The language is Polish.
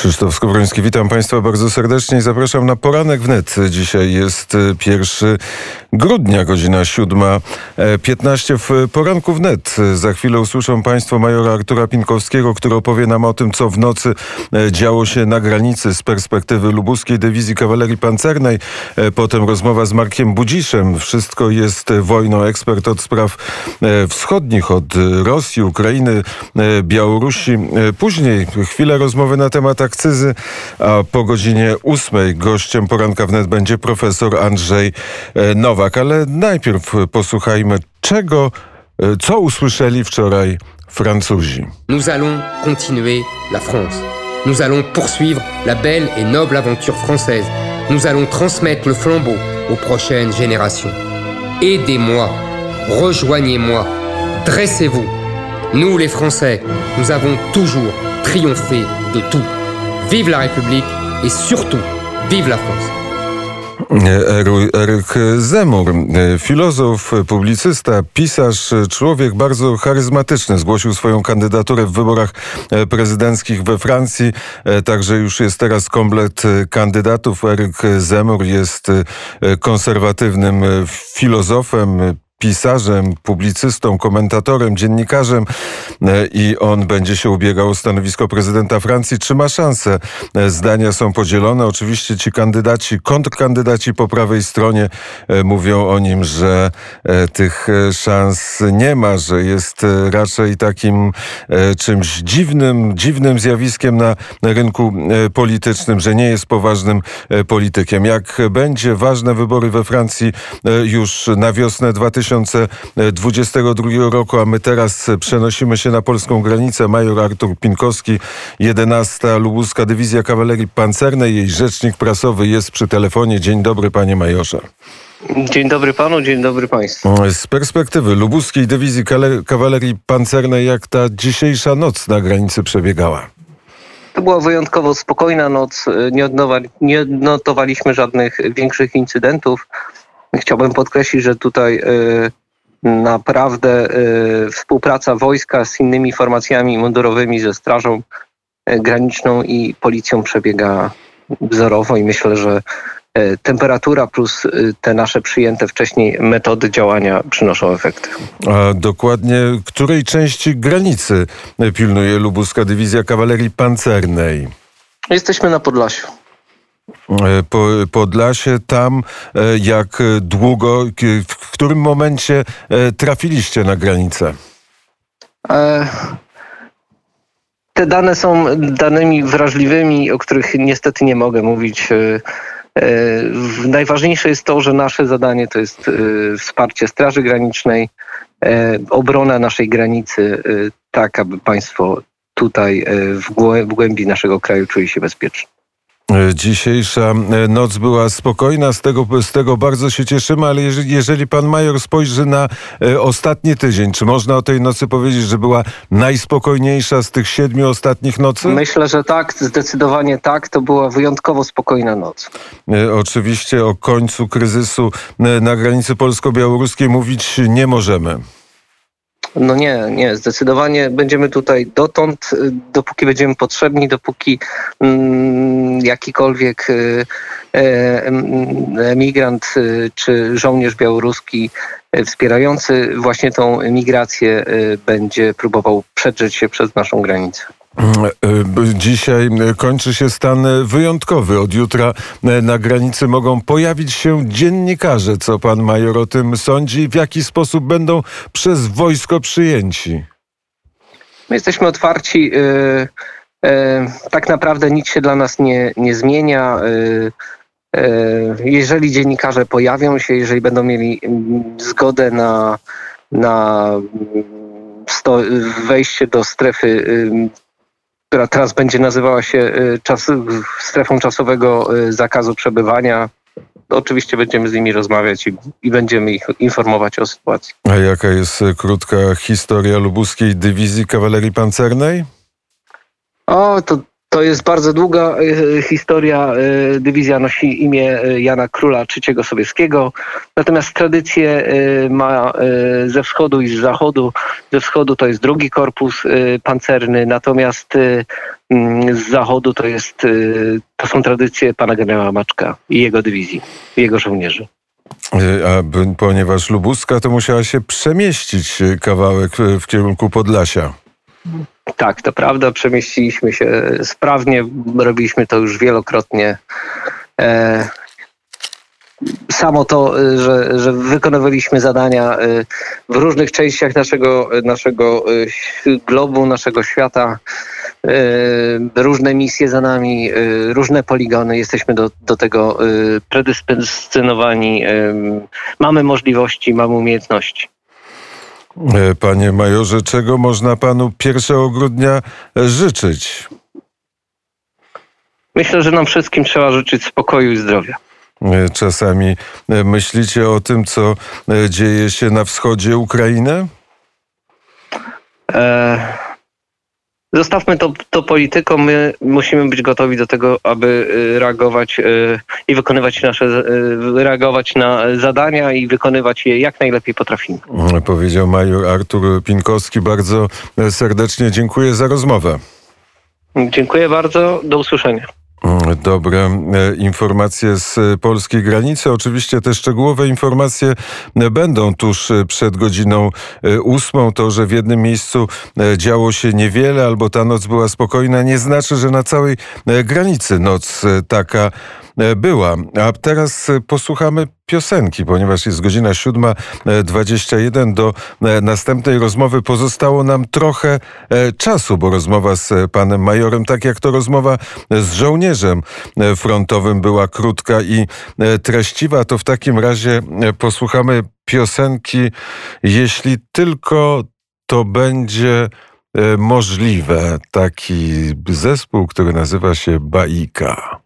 Krzysztof Skowroński, witam Państwa bardzo serdecznie i zapraszam na poranek wnet. Dzisiaj jest 1 grudnia, godzina 7.15 w poranku wnet. Za chwilę usłyszą Państwo majora Artura Pinkowskiego, który opowie nam o tym, co w nocy e, działo się na granicy z perspektywy lubuskiej dywizji kawalerii pancernej. E, potem rozmowa z Markiem Budziszem. Wszystko jest wojną. Ekspert od spraw e, wschodnich, od Rosji, Ukrainy, Białorusi. Później chwilę rozmowy na temat akcyzy, a po godzinie ósmej gościem poranka wnet będzie profesor Andrzej Nowak. Ale najpierw posłuchajmy, czego, co usłyszeli wczoraj Francuzi. Nous allons continuer la France. Nous allons poursuivre la belle et noble aventure française. Nous allons transmettre le flambeau aux prochaines générations. Aidez-moi, rejoignez-moi, dressez-vous. Nous les Français, nous avons toujours triomphé de tout. Vive la République et surtout, vive la France. Eryk Zemur, filozof, publicysta, pisarz, człowiek bardzo charyzmatyczny. Zgłosił swoją kandydaturę w wyborach prezydenckich we Francji. Także już jest teraz komplet kandydatów. Eryk Zemur jest konserwatywnym filozofem, pisarzem, publicystą, komentatorem, dziennikarzem e, i on będzie się ubiegał o stanowisko prezydenta Francji. Czy ma szansę? E, zdania są podzielone. Oczywiście ci kandydaci, kontrkandydaci po prawej stronie e, mówią o nim, że tych szans nie ma, że jest raczej takim czymś dziwnym, dziwnym zjawiskiem na rynku politycznym, że nie jest poważnym politykiem. Jak będzie ważne wybory we Francji już na wiosnę 2000 2022 roku, a my teraz przenosimy się na polską granicę. Major Artur Pinkowski, 11. Lubuska Dywizja Kawalerii Pancernej. Jej rzecznik prasowy jest przy telefonie. Dzień dobry, panie majorze. Dzień dobry panu, dzień dobry państwu. Z perspektywy lubuskiej dywizji kawalerii pancernej, jak ta dzisiejsza noc na granicy przebiegała? To była wyjątkowo spokojna noc. Nie, odnowali, nie odnotowaliśmy żadnych większych incydentów. Chciałbym podkreślić, że tutaj y, naprawdę y, współpraca wojska z innymi formacjami mundurowymi, ze Strażą y, Graniczną i Policją przebiega wzorowo i myślę, że temperatura plus te nasze przyjęte wcześniej metody działania przynoszą efekty. A dokładnie której części granicy pilnuje Lubuska Dywizja Kawalerii Pancernej? Jesteśmy na Podlasiu. E, po, Podlasie, tam e, jak długo, w którym momencie e, trafiliście na granicę? Te dane są danymi wrażliwymi, o których niestety nie mogę mówić. Najważniejsze jest to, że nasze zadanie to jest wsparcie Straży Granicznej, obrona naszej granicy, tak aby państwo tutaj w głębi naszego kraju czuli się bezpiecznie. Dzisiejsza e, noc była spokojna, z tego, z tego bardzo się cieszymy, ale jeżeli, jeżeli pan major spojrzy na e, ostatni tydzień, czy można o tej nocy powiedzieć, że była najspokojniejsza z tych siedmiu ostatnich nocy? Myślę, że tak, zdecydowanie tak. To była wyjątkowo spokojna noc. E, oczywiście o końcu kryzysu na granicy polsko-białoruskiej mówić nie możemy. No nie, nie, zdecydowanie będziemy tutaj dotąd, y, dopóki będziemy potrzebni, dopóki mm, jakikolwiek y, e, emigrant y, czy żołnierz białoruski wspierający właśnie tą migrację będzie próbował przedrzeć się przez naszą granicę. Dzisiaj kończy się stan wyjątkowy. Od jutra na granicy mogą pojawić się dziennikarze. Co pan major o tym sądzi? W jaki sposób będą przez wojsko przyjęci? My jesteśmy otwarci. Y, y, tak naprawdę nic się dla nas nie, nie zmienia. Y, jeżeli dziennikarze pojawią się, jeżeli będą mieli mm, zgodę na, na mm, wejście do strefy która teraz będzie nazywała się y, czas, strefą czasowego y, zakazu przebywania. Oczywiście będziemy z nimi rozmawiać i, i, będziemy ich informować o sytuacji. A jaka jest y, krótka historia lubuskiej dywizji kawalerii pancernej? O, to to jest bardzo długa e, historia. E, dywizja nosi imię e, Jana Króla III Sobieskiego. Natomiast tradycję ma ze wschodu i z zachodu. Ze wschodu to jest drugi korpus pancerny, natomiast mm, z zachodu to jest, to są tradycje pana generała Maczka i jego dywizji, jego żołnierzy. A ponieważ lubuska, to musiała się przemieścić kawałek w kierunku Podlasia. Tak, to prawda, przemieściliśmy się sprawnie, robiliśmy to już wielokrotnie. E, samo to, y, że, że wykonywaliśmy zadania y, w różnych częściach naszego, naszego y, globu, naszego świata, różne misje za nami, różne poligony, jesteśmy do, do tego predyspozycjonowani, y, mamy możliwości, mamy umiejętności. E, Panie majorze, czego można panu 1 grudnia życzyć? Myślę, że nam wszystkim trzeba życzyć spokoju i zdrowia. E, Czasami e, myślicie o tym, co dzieje się na wschodzie Ukrainy? E, Zostawmy to, to politykom. My musimy być gotowi do tego, aby y, reagować y, i wykonywać nasze, y, reagować na zadania i wykonywać je jak najlepiej potrafimy. Powiedział major Artur Pinkowski. Bardzo serdecznie dziękuję za rozmowę. Dziękuję bardzo. Do usłyszenia. Mm, Dobre e, informacje z e, polskiej granicy. Oczywiście te szczegółowe informacje e, będą tuż przed godziną ósmą. To, że w jednym miejscu działo się niewiele albo ta noc była spokojna, nie znaczy, że na całej granicy noc taka była. A teraz e, posłuchamy piosenki, ponieważ jest godzina 7.21. Do e, następnej rozmowy pozostało nam trochę e, czasu, bo rozmowa z e, panem majorem, tak jak to rozmowa z żołnierzem e, frontowym była krótka i e, treściwa, to w takim razie e, posłuchamy piosenki, jeśli tylko to będzie e, możliwe. Taki zespół, który nazywa się Baika.